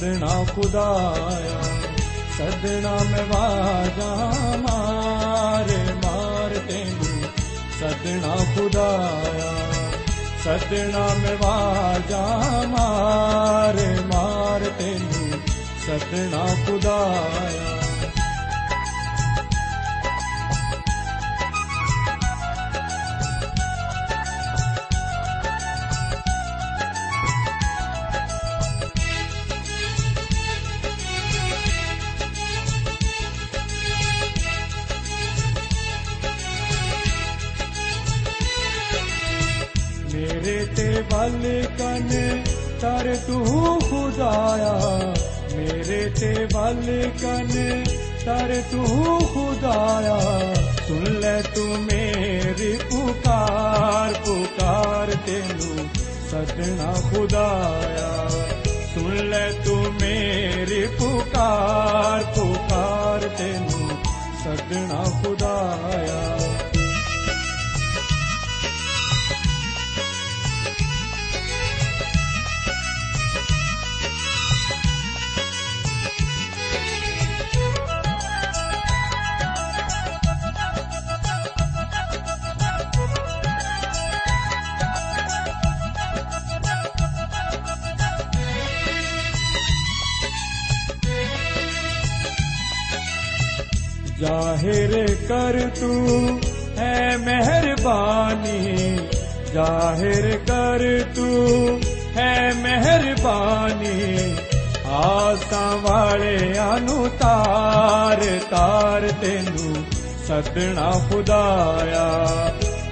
ਸਦਣਾ ਖੁਦਾਇਆ, ਸਦਣਾ ਮੈਂ ਵਾਜਾ ਮਾਰੇ, ਮਾਰ ਤੈਨੂੰ। ਸਦਣਾ ਖੁਦਾਇਆ, ਸਦਣਾ ਮੈਂ ਵਾਜਾ ਮਾਰੇ, ਮਾਰ ਤੈਨੂੰ। ਸਦਣਾ ਖੁਦਾਇਆ ਤਰ ਤੂੰ ਖੁਦਾਇਆ, ਮੇਰੇ ਤੇ ਵੱਲ ਕਨ ਤਰ ਤੂੰ ਖੁਦਾਇਆ। ਸੁਣ ਲੈ ਤੂੰ ਮੇਰੀ ਪੁਕਾਰ ਪੁਕਾਰ ਤੈਨੂੰ ਸਦਣਾ ਖੁਦਾਇਆ। ਸੁਣ ਲੈ ਤੂੰ ਮੇਰੀ ਪੁਕਾਰ ਪੁਕਾਰ ਤੈਨੂੰ ਸਦਣਾ ਖੁਦਾਇਆ। जाहिर कर तू है मेहरबानी जाहिर कर तू है मेहरबानी ਆਸਾਂ ਵਾਲਿਆਂ ਨੂੰ ਤਾਰ ਤਾਰ ਤੈਨੂੰ ਸਦਣਾ ਖੁਦਾਇਆ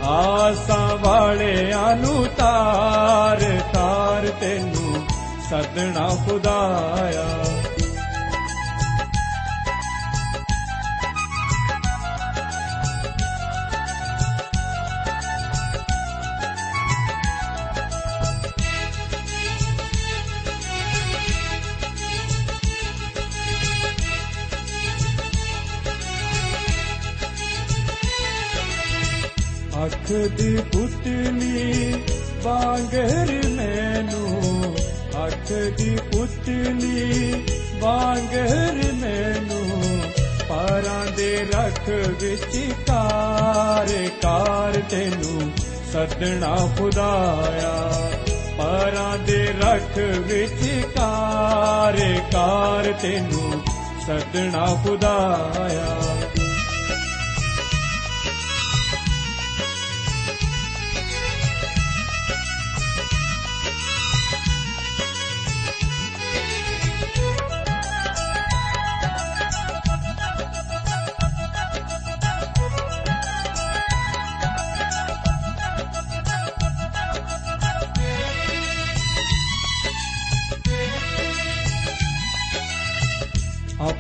ਆਸਾਂ ਵਾਲਿਆਂ ਨੂੰ ਤਾਰ ਤਾਰ ਤੈਨੂੰ ਸਦਣਾ ਖੁਦਾਇਆ ਹੱਥ ਦੀ ਪੁਤਲੀ ਵਾਂਗਰ ਮੈਨੂੰ, ਹੱਥ ਦੀ ਪੁਤਲੀ ਵਾਂਗਰ ਮੈਨੂੰ, ਪਾਰਾਂ ਦੇ ਰੱਖ ਵਿੱਚ ਕਾਰ ਕਾਰ ਤੈਨੂੰ ਸੱਦਣਾ ਖੁਦਾਇਆ। ਪਰਾਂ ਦੇ ਰੱਖ ਵਿੱਚ ਕਾਰ ਕਾਰ ਤੈਨੂੰ ਸੱਦਣਾ ਖੁਦਾਇਆ।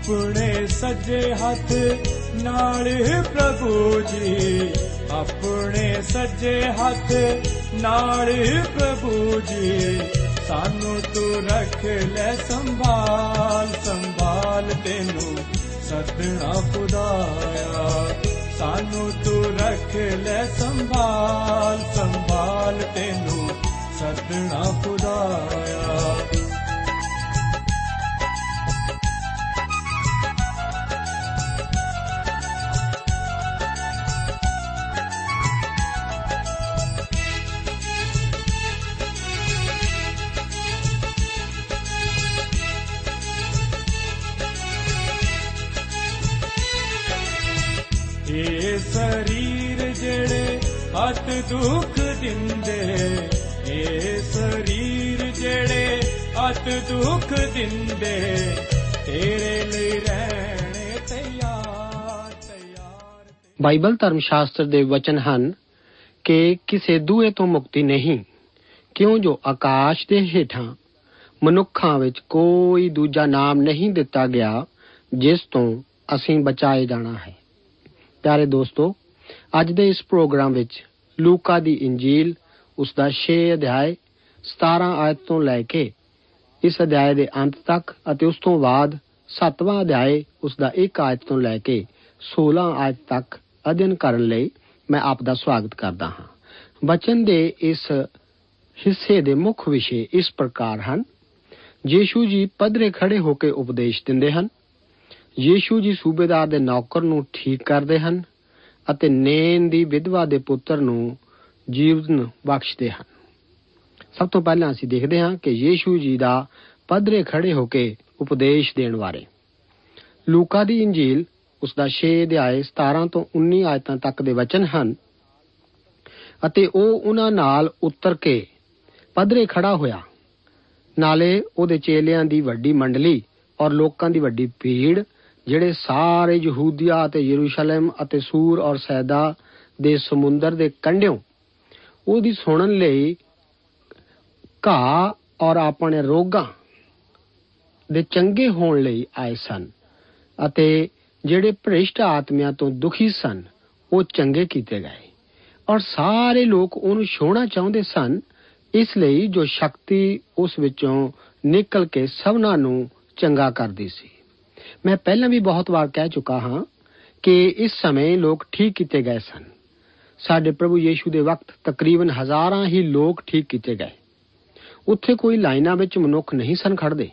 ਆਪਣੇ ਸੱਜੇ ਹੱਥ ਨਾਲ ਪ੍ਰਭੂ ਜੀ। ਆਪਣੇ ਸੱਜੇ ਹੱਥ ਨਾਲ ਪ੍ਰਭੂ ਜੀ। ਸਾਨੂੰ ਤੂੰ ਰੱਖ ਲੈ ਸੰਭਾਲ ਸੰਭਾਲ ਤੈਨੂੰ ਸਤਨਾ ਖੁਦਾਇਆ। ਸਾਨੂੰ ਤੂੰ ਰੱਖ ਲੈ ਸੰਭਾਲ ਸੰਭਾਲ ਤੈਨੂੰ ਸਤਨਾ ਖੁਦਾਇਆ। ਦੁੱਖ ਦਿੰਦੇ, ਇਹ ਸਰੀਰ ਜਿਹੜੇ ਅਤ ਦੁੱਖ ਦਿੰਦੇ, ਤੇਰੇ ਲਈ ਰਹਿਣੇ ਤਿਆਰ ਤਿਆਰ ਬਾਈਬਲ ਧਰਮ ਸ਼ਾਸਤਰ ਦੇ ਵਚਨ ਹਨ ਕਿ ਕਿਸੇ ਦੂਏ ਤੋਂ ਮੁਕਤੀ ਨਹੀਂ, ਕਿਉਂ ਜੋ ਆਕਾਸ਼ ਦੇ ਹੇਠਾਂ ਮਨੁੱਖਾਂ ਵਿੱਚ ਕੋਈ ਦੂਜਾ ਨਾਮ ਨਹੀਂ ਦਿੱਤਾ ਗਿਆ, ਜਿਸ ਤੋਂ ਅਸੀਂ ਬਚਾਏ ਜਾਣਾ ਹੈ। ਪਿਆਰੇ ਦੋਸਤੋ, ਅੱਜ ਦੇ ਇਸ ਪ੍ਰੋਗਰਾਮ ਵਿੱਚ ਲੂਕਾ ਦੀ ਇੰਜੀਲ, ਉਸ ਦਾ 6 ਅਧਿਆਇ 17 ਆਇਤ ਤੋਂ ਲੈ ਕੇ ਇਸ ਅਧਿਆਇ ਦੇ ਅੰਤ ਤੱਕ ਅਤੇ ਉਸ ਤੋਂ ਬਾਅਦ 7ਵਾਂ ਅਧਿਆਇ ਉਸ ਦਾ 1 ਆਇਤ ਤੋਂ ਲੈ ਕੇ 16 ਆਇਤ ਤੱਕ ਅਧਿਐਨ ਕਰਨ ਲਈ ਮੈਂ ਆਪ ਦਾ ਸਵਾਗਤ ਕਰਦਾ ਹਾਂ। ਬਚਨ ਦੇ ਇਸ ਹਿੱਸੇ ਦੇ ਮੁੱਖ ਵਿਸ਼ੇ ਇਸ ਪ੍ਰਕਾਰ ਹਨ। ਯੀਸ਼ੂ ਜੀ ਪਧਰੇ ਖੜੇ ਹੋ ਕੇ ਉਪਦੇਸ਼ ਦਿੰਦੇ ਹਨ। ਯੀਸ਼ੂ ਜੀ ਸੂਬੇਦਾਰ ਦੇ ਨੌਕਰ ਨੂੰ ਠੀਕ ਕਰਦੇ ਹਨ। ਅਤੇ ਨੇਨ ਦੀ ਵਿਧਵਾ ਦੇ ਪੁੱਤਰ ਨੂੰ ਜੀਵਨ ਬਖਸ਼ਦੇ ਹਨ। ਸਭ ਤੋਂ ਪਹਿਲਾਂ ਅਸੀਂ ਦੇਖਦੇ ਹਾਂ ਕਿ ਯੀਸ਼ੂ ਜੀ ਦਾ ਪਧਰੇ ਖੜੇ ਹੋ ਕੇ ਉਪਦੇਸ਼ ਦੇਣ ਬਾਰੇ। ਲੂਕਾ ਦੀ ਇੰਜੀਲ ਉਸ ਦਾ 6 ਅਧਿਆਇ 17 ਤੋਂ 19 ਆਇਤਾਂ ਤੱਕ ਦੇ ਵਚਨ ਹਨ ਅਤੇ ਉਹ ਉਹਨਾਂ ਨਾਲ ਉਤਰ ਕੇ ਪਧਰੇ ਖੜਾ ਹੋਇਆ। ਨਾਲੇ ਉਹਦੇ ਚੇਲਿਆਂ ਦੀ ਵੱਡੀ ਮੰਡਲੀ ਔਰ ਲੋਕਾਂ ਦੀ ਵੱਡੀ ਭੀੜ ਜਿਹੜੇ ਸਾਰੇ ਯਹੂਦੀਆ ਅਤੇ ਯਰੂਸ਼ਲਮ ਅਤੇ ਸੂਰ ਔਰ ਸੈਦਾ ਦੇ ਸਮੁੰਦਰ ਦੇ ਕੰਢਿਓਂ, ਉਹਦੀ ਸੁਣਨ ਲਈ ਘਾਹ ਔਰ ਆਪਣੇ ਰੋਗਾਂ ਦੇ ਚੰਗੇ ਹੋਣ ਲਈ ਆਏ ਸਨ ਅਤੇ ਜਿਹੜੇ ਭ੍ਰਿਸ਼ਟ ਆਤਮਿਆਂ ਤੋਂ ਦੁਖੀ ਸਨ, ਉਹ ਚੰਗੇ ਕੀਤੇ ਗਏ। ਔਰ ਸਾਰੇ ਲੋਕ ਉਹਨੂੰ ਛੋਣਾ ਚਾਹੁੰਦੇ ਸਨ, ਇਸ ਲਈ ਜੋ ਸ਼ਕਤੀ ਉਸ ਵਿੱਚੋਂ ਨਿਕਲ ਕੇ ਸਭਨਾਂ ਨੂੰ ਚੰਗਾ ਕਰਦੀ ਸੀ। ਮੈਂ ਪਹਿਲਾਂ ਵੀ ਬਹੁਤ ਵਾਰ ਕਹਿ ਚੁੱਕਾ ਹਾਂ ਕਿ ਇਸ ਸਮੇਂ ਲੋਕ ਠੀਕ ਕੀਤੇ ਗਏ ਸਨ। ਸਾਡੇ ਪ੍ਰਭੂ ਯੀਸ਼ੂ ਦੇ ਵਕਤ ਤਕਰੀਬਨ ਹਜ਼ਾਰਾਂ ਹੀ ਲੋਕ ਠੀਕ ਕੀਤੇ ਗਏ। ਉੱਥੇ ਕੋਈ ਲਾਈਨਾਂ ਵਿੱਚ ਮਨੁੱਖ ਨਹੀਂ ਸਨ ਖੜਦੇ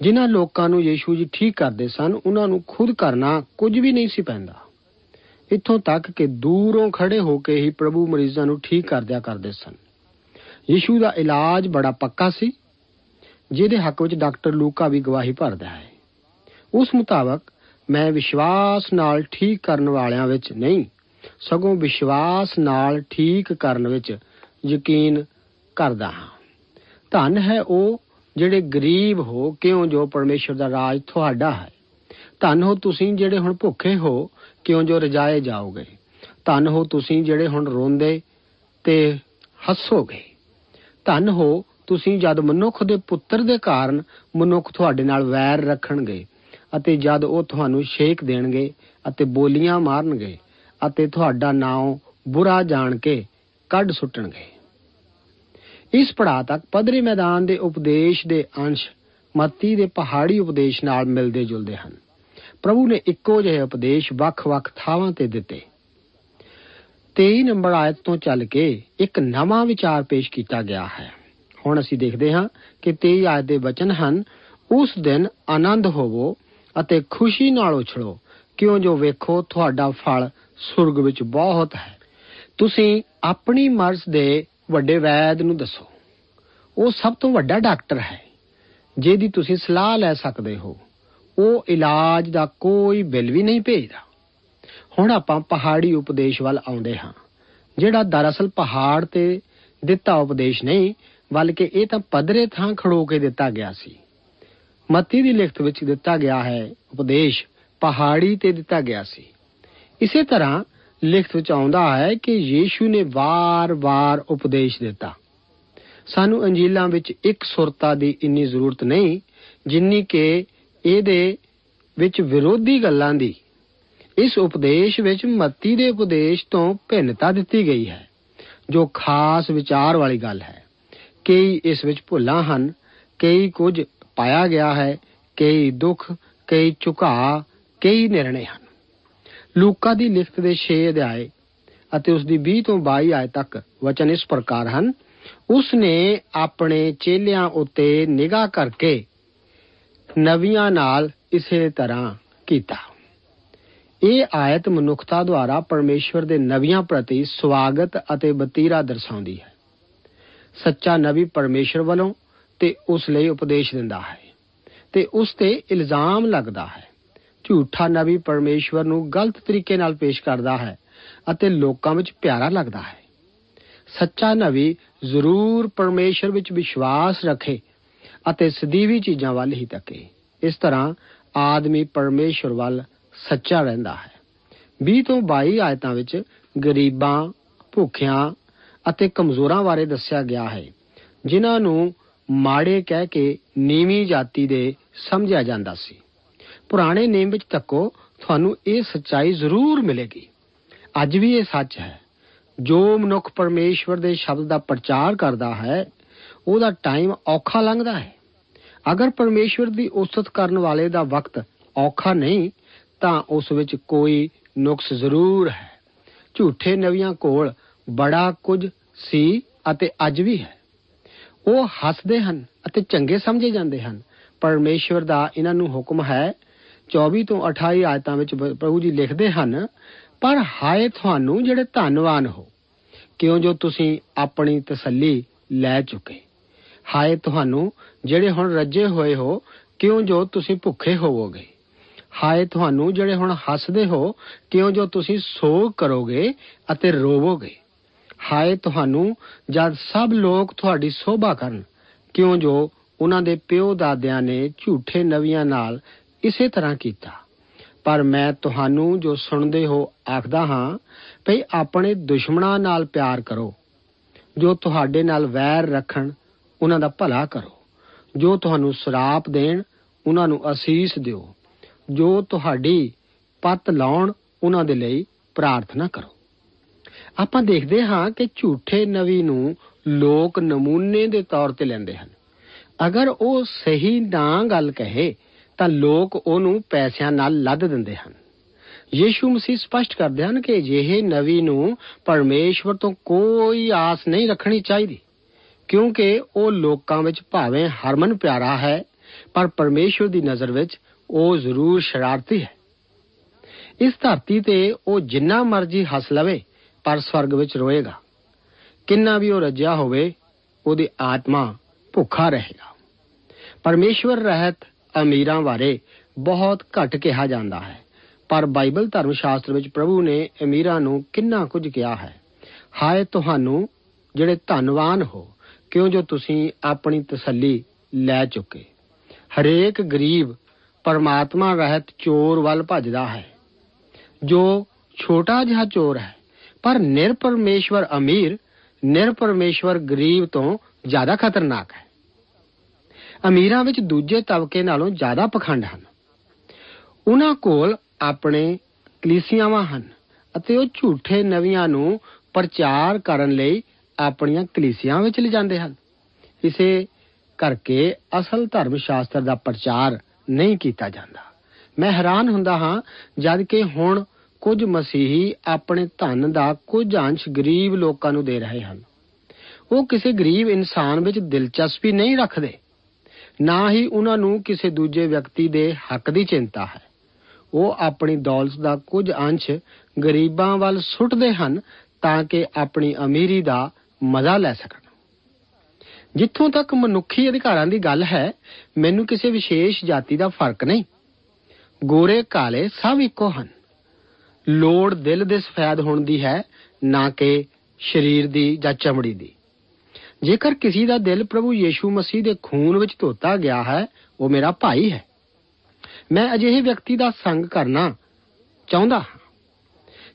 ਜਿਨ੍ਹਾਂ ਲੋਕਾਂ ਨੂੰ ਯੀਸ਼ੂ ਜੀ ਠੀਕ ਕਰਦੇ ਸਨ, ਉਹਨਾਂ ਨੂੰ ਖੁਦ ਕਰਨਾ ਕੁਝ ਵੀ ਨਹੀਂ ਸੀ ਪੈਂਦਾ। ਇੱਥੋਂ ਤੱਕ ਕਿ ਦੂਰੋਂ ਖੜੇ ਹੋ ਕੇ ਹੀ ਪ੍ਰਭੂ ਮਰੀਜ਼ਾਂ ਨੂੰ ਠੀਕ ਕਰਦਿਆ ਕਰਦੇ ਸਨ। ਯੀਸ਼ੂ ਦਾ ਇਲਾਜ ਬੜਾ ਪੱਕਾ ਸੀ, ਜਿਹਦੇ ਹੱਕ ਵਿੱਚ ਡਾਕਟਰ ਲੂਕਾ ਵੀ ਗਵਾਹੀ ਭਰਦਾ ਹੈ। ਉਸ ਮੁਤਾਬਕ ਮੈਂ ਵਿਸ਼ਵਾਸ ਨਾਲ ਠੀਕ ਕਰਨ ਵਾਲਿਆਂ ਵਿੱਚ ਨਹੀਂ, ਸਗੋਂ ਵਿਸ਼ਵਾਸ ਨਾਲ ਠੀਕ ਕਰਨ ਵਿੱਚ ਯਕੀਨ ਕਰਦਾ ਹਾਂ। ਧੰਨ ਹੈ ਉਹ ਜਿਹੜੇ ਗਰੀਬ ਹੋ, ਕਿਉਂ ਜੋ ਪਰਮੇਸ਼ਰ ਦਾ ਰਾਜ ਤੁਹਾਡਾ ਹੈ। ਧੰਨ ਹੋ ਤੁਸੀਂ ਜਿਹੜੇ ਹੁਣ ਭੁੱਖੇ ਹੋ, ਕਿਉਂ ਜੋ ਰਜਾਏ ਜਾਓਗੇ। ਧੰਨ ਹੋ ਤੁਸੀਂ ਜਿਹੜੇ ਹੁਣ ਰੋਂਦੇ ਤੇ ਹੱਸੋਗੇ। ਧੰਨ ਹੋ ਤੁਸੀਂ ਜਦ ਮਨੁੱਖ ਦੇ ਪੁੱਤਰ ਦੇ ਕਾਰਨ ਮਨੁੱਖ ਤੁਹਾਡੇ ਨਾਲ ਵੈਰ ਰੱਖਣਗੇ ਅਤੇ ਜਦ ਉਹ ਤੁਹਾਨੂੰ ਛੇਕ ਦੇਣਗੇ ਅਤੇ ਬੋਲੀਆਂ ਮਾਰਨਗੇ ਅਤੇ ਤੁਹਾਡਾ ਨਾਮ ਬੁਰਾ ਜਾਣ ਕੇ ਕੱਢ ਸੁੱਟਣਗੇ। ਇਸ ਪੜਾਅ ਤੱਕ ਪਦਰੀ ਮੈਦਾਨ ਦੇ ਉਪਦੇਸ਼ ਦੇ ਅੰਸ਼ ਮੱਤੀ ਦੇ ਪਹਾੜੀ ਉਪਦੇਸ਼ ਨਾਲ ਮਿਲਦੇ ਜੁਲਦੇ ਹਨ। ਪ੍ਰਭੂ ਨੇ ਇੱਕੋ ਜਿਹੇ ਉਪਦੇਸ਼ ਵੱਖ-ਵੱਖ ਥਾਵਾਂ ਤੇ ਦਿੱਤੇ। 23 ਨੰਬਰ ਆਇਤ ਤੋਂ ਚੱਲ ਕੇ ਇੱਕ ਨਵਾਂ ਵਿਚਾਰ ਪੇਸ਼ ਕੀਤਾ ਗਿਆ ਹੈ। ਹੁਣ ਅਸੀਂ ਦੇਖਦੇ ਹਾਂ ਕਿ 23 ਆਇਤ ਦੇ ਬਚਨ ਹਨ, ਉਸ ਦਿਨ ਆਨੰਦ ਹੋਵੋ ਅਤੇ ਖੁਸ਼ੀ ਨਾਲ ਉਛਲੋ। ਕਿਉਂ ਜੋ ਵੇਖੋ, ਤੁਹਾਡਾ ਫਲ ਸੁਰਗ ਵਿੱਚ ਬਹੁਤ ਹੈ। ਤੁਸੀਂ ਆਪਣੀ ਮਰਜ਼ ਦੇ ਵੱਡੇ ਵੈਦ ਨੂੰ ਦੱਸੋ। ਉਹ ਸਭ ਤੋਂ ਵੱਡਾ ਡਾਕਟਰ ਹੈ, ਜਿਹਦੀ ਤੁਸੀਂ ਸਲਾਹ ਲੈ ਸਕਦੇ ਹੋ। ਉਹ ਇਲਾਜ ਦਾ ਕੋਈ ਬਿੱਲ ਵੀ ਨਹੀਂ ਭੇਜਦਾ। ਹੁਣ ਆਪਾਂ ਪਹਾੜੀ ਉਪਦੇਸ਼ ਵੱਲ ਆਉਂਦੇ ਹਾਂ, ਜਿਹੜਾ ਦਰਅਸਲ ਪਹਾੜ ਤੇ ਦਿੱਤਾ ਉਪਦੇਸ਼ ਨਹੀਂ, ਬਲਕਿ ਇਹ ਤਾਂ ਪਦਰੇ ਥਾਂ ਖੜੋ ਕੇ ਦਿੱਤਾ ਗਿਆ ਸੀ। ਮੱਤੀ ਦੀ ਲਿਖਤ ਵਿੱਚ ਦਿੱਤਾ ਗਿਆ ਹੈ, ਉਪਦੇਸ਼ ਪਹਾੜੀ ਤੇ ਦਿੱਤਾ ਗਿਆ ਸੀ। ਇਸੇ ਤਰ੍ਹਾਂ ਲਿਖਤ ਵਿੱਚ ਆਉਂਦਾ ਹੈ ਕਿ ਯੀਸ਼ੂ ਨੇ ਵਾਰ-ਵਾਰ ਉਪਦੇਸ਼ ਦਿੱਤਾ। ਸਾਨੂੰ ਅੰਜੀਲਾਂ ਵਿੱਚ ਇੱਕ ਸੁਰਤਾ ਦੀ ਇੰਨੀ ਜ਼ਰੂਰਤ ਨਹੀਂ, ਜਿੰਨੀ ਕਿ ਇਹਦੇ ਵਿੱਚ ਵਿਰੋਧੀ ਗੱਲਾਂ ਦੀ। ਇਸ ਉਪਦੇਸ਼ ਵਿੱਚ ਮੱਤੀ ਦੇ ਉਪਦੇਸ਼ ਤੋਂ ਭਿੰਨਤਾ ਦਿੱਤੀ ਗਈ ਹੈ, ਜੋ ਖਾਸ ਵਿਚਾਰ ਵਾਲੀ ਗੱਲ ਹੈ। ਕਈ ਇਸ ਵਿੱਚ ਭੁੱਲਾਂ ਹਨ, ਕਈ ਕੁਝ ਪਾਇਆ ਗਿਆ ਹੈ, ਕਈ ਦੁੱਖ, ਕਈ ਝੁਕਾ ਕਈ ਨਿਰਣੇ ਹਨ। ਲੂਕਾ ਦੀ ਲਿਖਤ ਦੇ 6 ਅਧਿਆਏ ਅਤੇ ਉਸ ਦੀ 20 ਤੋਂ 22 ਆਇਤ ਤੱਕ ਵਚਨ ਇਸ ਪ੍ਰਕਾਰ ਹਨ ਉਸ ਨੇ ਆਪਣੇ ਚੇਲਿਆਂ ਉੱਤੇ ਨਿਗਾਹ ਕਰਕੇ ਨਵੀਆਂ ਨਾਲ ਇਸੇ ਤਰ੍ਹਾਂ ਕੀਤਾ। ਇਹ ਆਇਤ ਮਨੁੱਖਤਾ ਦੁਆਰਾ ਪਰਮੇਸ਼ਵਰ ਦੇ ਨਵੀਆਂ ਪ੍ਰਤੀ ਸਵਾਗਤ ਅਤੇ ਬਤੀਰਾ ਦਰਸਾਉਂਦੀ ਹੈ। ਸੱਚਾ ਨਵੀ ਪਰਮੇਸ਼ਵਰ ਵੱਲੋਂ ਤੇ ਉਸ ਲਈ ਉਪਦੇਸ਼ ਦਿੰਦਾ ਹੈ ਤੇ ਉਸ ਤੇ ਇਲਜ਼ਾਮ ਲੱਗਦਾ ਹੈ। ਝੂਠਾ ਨਬੀ ਪਰਮੇਸ਼ਵਰ ਨੂੰ ਗਲਤ ਤਰੀਕੇ ਨਾਲ ਪੇਸ਼ ਕਰਦਾ ਹੈ ਅਤੇ ਲੋਕਾਂ ਵਿੱਚ ਪਿਆਰਾ ਲੱਗਦਾ ਹੈ। ਸੱਚਾ ਨਬੀ ਜ਼ਰੂਰ ਪਰਮੇਸ਼ਵਰ ਵਿੱਚ ਵਿਸ਼ਵਾਸ ਰੱਖੇ ਅਤੇ ਸਦੀਵੀ ਚੀਜ਼ਾਂ ਵੱਲ ਹੀ ਤੱਕੇ। ਇਸ ਤਰ੍ਹਾਂ ਆਦਮੀ ਪਰਮੇਸ਼ਵਰ ਵੱਲ ਸੱਚਾ ਰਹਿੰਦਾ ਹੈ। 20 ਤੋਂ 22 ਆਇਤਾਂ ਵਿੱਚ ਗਰੀਬਾਂ, ਭੁੱਖਿਆਂ ਅਤੇ ਕਮਜ਼ੋਰਾਂ ਬਾਰੇ ਦੱਸਿਆ ਗਿਆ ਹੈ, ਜਿਨ੍ਹਾਂ ਨੂੰ ਮਾੜੇ ਕਹਿ ਕੇ ਨੀਵੀਂ ਜਾਤੀ ਦੇ ਸਮਝਿਆ ਜਾਂਦਾ ਸੀ। ਪੁਰਾਣੇ ਨੇਮ ਵਿੱਚ ਤੱਕੋ ਤੁਹਾਨੂੰ ਇਹ ਸੱਚਾਈ ਜ਼ਰੂਰ ਮਿਲੇਗੀ। ਅੱਜ ਵੀ ਇਹ ਸੱਚ ਹੈ। ਜੋ ਮਨੁੱਖ ਪਰਮੇਸ਼ਵਰ ਦੇ ਸ਼ਬਦ ਦਾ ਪ੍ਰਚਾਰ ਕਰਦਾ ਹੈ, ਉਹਦਾ ਟਾਈਮ ਔਖਾ ਲੰਘਦਾ ਹੈ। ਅਗਰ ਪਰਮੇਸ਼ਵਰ ਦੀ ਉਸਤਤ ਕਰਨ ਵਾਲੇ ਦਾ ਵਕਤ ਔਖਾ ਨਹੀਂ, ਤਾਂ ਉਸ ਵਿੱਚ ਕੋਈ ਨੁਕਸ ਜ਼ਰੂਰ ਹੈ। ਝੂਠੇ ਨਵੀਆਂ ਕੋਲ ਬੜਾ ਕੁਝ ਸੀ ਅਤੇ ਅੱਜ ਵੀ ਹੈ। ਉਹ ਹੱਸਦੇ ਹਨ ਅਤੇ ਚੰਗੇ ਸਮਝੇ ਜਾਂਦੇ ਹਨ। ਪਰਮੇਸ਼ਵਰ ਦਾ ਇਹਨਾਂ ਨੂੰ ਹੁਕਮ ਹੈ 24 ਤੋਂ 28 ਆਇਤਾਂ ਵਿੱਚ ਪ੍ਰਭੂ ਜੀ ਲਿਖਦੇ ਹਨ, ਪਰ ਹਾਏ ਤੁਹਾਨੂੰ ਜਿਹੜੇ ਧੰਨਵਾਨ ਹੋ, ਕਿਉਂ ਜੋ ਤੁਸੀਂ ਆਪਣੀ ਤਸੱਲੀ ਲੈ ਚੁੱਕੇ? ਹਾਏ ਤੁਹਾਨੂੰ ਜਿਹੜੇ ਹੁਣ ਰੱਜੇ ਹੋਏ ਹੋ, ਕਿਉਂ ਜੋ ਤੁਸੀਂ ਭੁੱਖੇ ਹੋਵੋਗੇ? ਹਾਏ ਤੁਹਾਨੂੰ ਜਿਹੜੇ ਹੁਣ ਹੱਸਦੇ ਹੋ, ਕਿਉਂ ਜੋ ਤੁਸੀਂ ਸੋਗ ਕਰੋਗੇ ਅਤੇ ਰੋਵੋਗੇ? ਹਾਏ ਤੁਹਾਨੂੰ, ਜਦ ਸਭ ਲੋਕ ਤੁਹਾਡੀ ਸੋਭਾ ਕਰਨ। ਕਿਉਂ ਜੋ ਉਹਨਾਂ ਦੇ ਪਿਓ ਦਾਦਿਆਂ ਨੇ ਝੂਠੇ ਨਵੀਆਂ ਨਾਲ ਇਸੇ ਤਰ੍ਹਾਂ ਕੀਤਾ। ਪਰ ਮੈਂ ਤੁਹਾਨੂੰ ਜੋ ਸੁਣਦੇ ਹੋ ਆਖਦਾ ਹਾਂ, ਭਈ ਆਪਣੇ ਦੁਸ਼ਮਣਾਂ ਨਾਲ ਪਿਆਰ ਕਰੋ। ਜੋ ਤੁਹਾਡੇ ਨਾਲ ਵੈਰ ਰੱਖਣ, ਉਹਨਾਂ ਦਾ ਭਲਾ ਕਰੋ। ਜੋ ਤੁਹਾਨੂੰ ਸਰਾਪ ਦੇਣ, ਉਹਨਾਂ ਨੂੰ ਅਸੀਸ ਦਿਓ। ਜੋ ਤੁਹਾਡੀ ਪੱਤ ਲਾਉਣ, ਉਹਨਾਂ ਦੇ ਲਈ ਪ੍ਰਾਰਥਨਾ ਕਰੋ। ਆਪਾਂ ਦੇਖਦੇ ਹਾਂ ਕਿ ਝੂਠੇ ਨਵੀ ਨੂੰ ਲੋਕ ਨਮੂਨੇ ਦੇ ਤੌਰ ਤੇ ਲੈਂਦੇ ਹਨ। ਅਗਰ ਉਹ ਸਹੀ ਨਾ ਗੱਲ ਕਹੇ, ਤਾਂ ਲੋਕ ਉਹਨੂੰ ਪੈਸਿਆਂ ਨਾਲ ਲੱਦ ਦਿੰਦੇ ਹਨ। ਯੀਸ਼ੂ ਮਸੀਹ ਸਪਸ਼ਟ ਕਰਦੇ ਹਨ ਕਿ ਅਜਿਹੇ ਨਵੀ ਨੂੰ ਪਰਮੇਸ਼ਵਰ ਤੋਂ ਕੋਈ ਆਸ ਨਹੀਂ ਰੱਖਣੀ ਚਾਹੀਦੀ, ਕਿਉਂਕਿ ਉਹ ਲੋਕਾਂ ਵਿੱਚ ਭਾਵੇਂ ਹਰਮਨ ਪਿਆਰਾ ਹੈ, ਪਰ ਪਰਮੇਸ਼ਵਰ ਦੀ ਨਜ਼ਰ ਵਿੱਚ ਉਹ ਜ਼ਰੂਰ ਸ਼ਰਾਰਤੀ ਹੈ। ਇਸ ਧਰਤੀ ਤੇ ਉਹ ਜਿੰਨਾ ਮਰਜ਼ੀ ਹੱਸ ਲਵੇ ਪਰ ਸਵਰਗ ਵਿੱਚ ਰੋਏਗਾ। ਕਿੰਨਾ ਵੀ ਉਹ ਰੱਜਿਆ ਹੋਵੇ, ਉਹਦੀ ਆਤਮਾ ਭੁੱਖਾ ਰਹੇਗਾ। ਪਰਮੇਸ਼ਵਰ ਰਹਿਤ ਅਮੀਰਾਂ ਬਾਰੇ ਬਹੁਤ ਘੱਟ ਕਿਹਾ ਜਾਂਦਾ ਹੈ। ਪਰ ਬਾਈਬਲ ਧਰਮ ਸ਼ਾਸਤਰ ਵਿੱਚ ਪ੍ਰਭੂ ਨੇ ਅਮੀਰਾਂ ਨੂੰ ਕਿੰਨਾ ਕੁਝ ਕਿਹਾ ਹੈ। ਹਾਏ ਤੁਹਾਨੂੰ ਜਿਹੜੇ ਧੰਨਵਾਨ ਹੋ, ਕਿਉਂ ਜੋ ਤੁਸੀਂ ਆਪਣੀ ਤਸੱਲੀ ਲੈ ਚੁੱਕੇ? ਹਰੇਕ ਗਰੀਬ ਪਰਮਾਤਮਾ ਰਹਿਤ ਚੋਰ ਵੱਲ ਭੱਜਦਾ ਹੈ। ਜੋ ਛੋਟਾ ਜਿਹਾ ਚੋਰ ਹੈ ਪਰ ਨਿਰਪਰਮੇਸ਼ਵਰ ਅਮੀਰ, ਨਿਰਪਰਮੇਸ਼ਵਰ ਗਰੀਬ ਤੋਂ ਜ਼ਿਆਦਾ ਖਤਰਨਾਕ ਹੈ। ਅਮੀਰਾਂ ਵਿੱਚ ਦੂਜੇ ਤਬਕੇ ਨਾਲੋਂ ਜ਼ਿਆਦਾ ਪਖੰਡ ਹਨ। ਉਹਨਾਂ ਕੋਲ ਆਪਣੇ ਕਲੀਸਿਆਵਾਂ ਹਨ ਅਤੇ ਉਹ ਝੂਠੇ ਨਵੀਆਂ ਨੂੰ ਪ੍ਰਚਾਰ ਕਰਨ ਲਈ ਆਪਣੀਆਂ ਕਲੀਸਿਆਂ ਵਿੱਚ ਲਿਜਾਂਦੇ ਹਨ। ਇਸੇ ਕਰਕੇ ਅਸਲ ਧਰਮ ਸ਼ਾਸਤਰ ਦਾ ਪ੍ਰਚਾਰ ਨਹੀਂ ਕੀਤਾ ਜਾਂਦਾ। ਮੈਂ ਹੈਰਾਨ ਹੁੰਦਾ ਹਾਂ ਜਦ ਕਿ ਹੁਣ ਕੁਝ ਮਸੀਹੀ ਆਪਣੇ ਧਨ ਦਾ ਕੁਝ ਅੰਸ਼ ਗਰੀਬ ਲੋਕਾਂ ਨੂੰ ਦੇ ਰਹੇ ਹਨ। ਉਹ ਕਿਸੇ ਗਰੀਬ ਇਨਸਾਨ ਵਿੱਚ ਦਿਲਚਸਪੀ ਨਹੀਂ ਰੱਖਦੇ। ਨਾ ਹੀ ਉਹਨਾਂ ਨੂੰ ਕਿਸੇ ਦੂਜੇ ਵਿਅਕਤੀ ਦੇ ਹੱਕ ਦੀ ਚਿੰਤਾ ਹੈ। ਉਹ ਆਪਣੀ ਦੌਲਤ ਦਾ ਕੁਝ ਅੰਸ਼ ਗਰੀਬਾਂ ਵੱਲ ਸੁੱਟਦੇ ਹਨ ਤਾਂ ਕਿ ਆਪਣੀ ਅਮੀਰੀ ਦਾ ਮਜ਼ਾ ਲੈ ਸਕਣ। ਜਿੱਥੋਂ ਤੱਕ ਮਨੁੱਖੀ ਅਧਿਕਾਰਾਂ ਦੀ ਗੱਲ ਹੈ, ਮੈਨੂੰ ਕਿਸੇ ਵਿਸ਼ੇਸ਼ ਜਾਤੀ ਦਾ ਫ਼ਰਕ ਨਹੀਂ। ਗੋਰੇ ਕਾਲੇ ਸਭ ਇੱਕੋ ਹਨ। ਲੋੜ ਦਿਲ ਦੇ ਸਫੈਦ ਹੋਣ ਦੀ ਹੈ, ਨਾ ਕਿ ਸਰੀਰ ਦੀ ਜਾਂ ਚਮੜੀ ਦੀ। ਜੇਕਰ ਕਿਸੇ ਦਾ ਦਿਲ ਪ੍ਰਭੂ ਯੀਸ਼ੂ ਮਸੀਹ ਦੇ ਖੂਨ ਵਿੱਚ ਧੋਤਾ ਗਿਆ ਹੈ, ਉਹ ਮੇਰਾ ਭਾਈ ਹੈ। ਮੈਂ ਅਜਿਹੇ ਵਿਅਕਤੀ ਦਾ ਸੰਗ ਕਰਨਾ ਚਾਹੁੰਦਾ ਹਾਂ,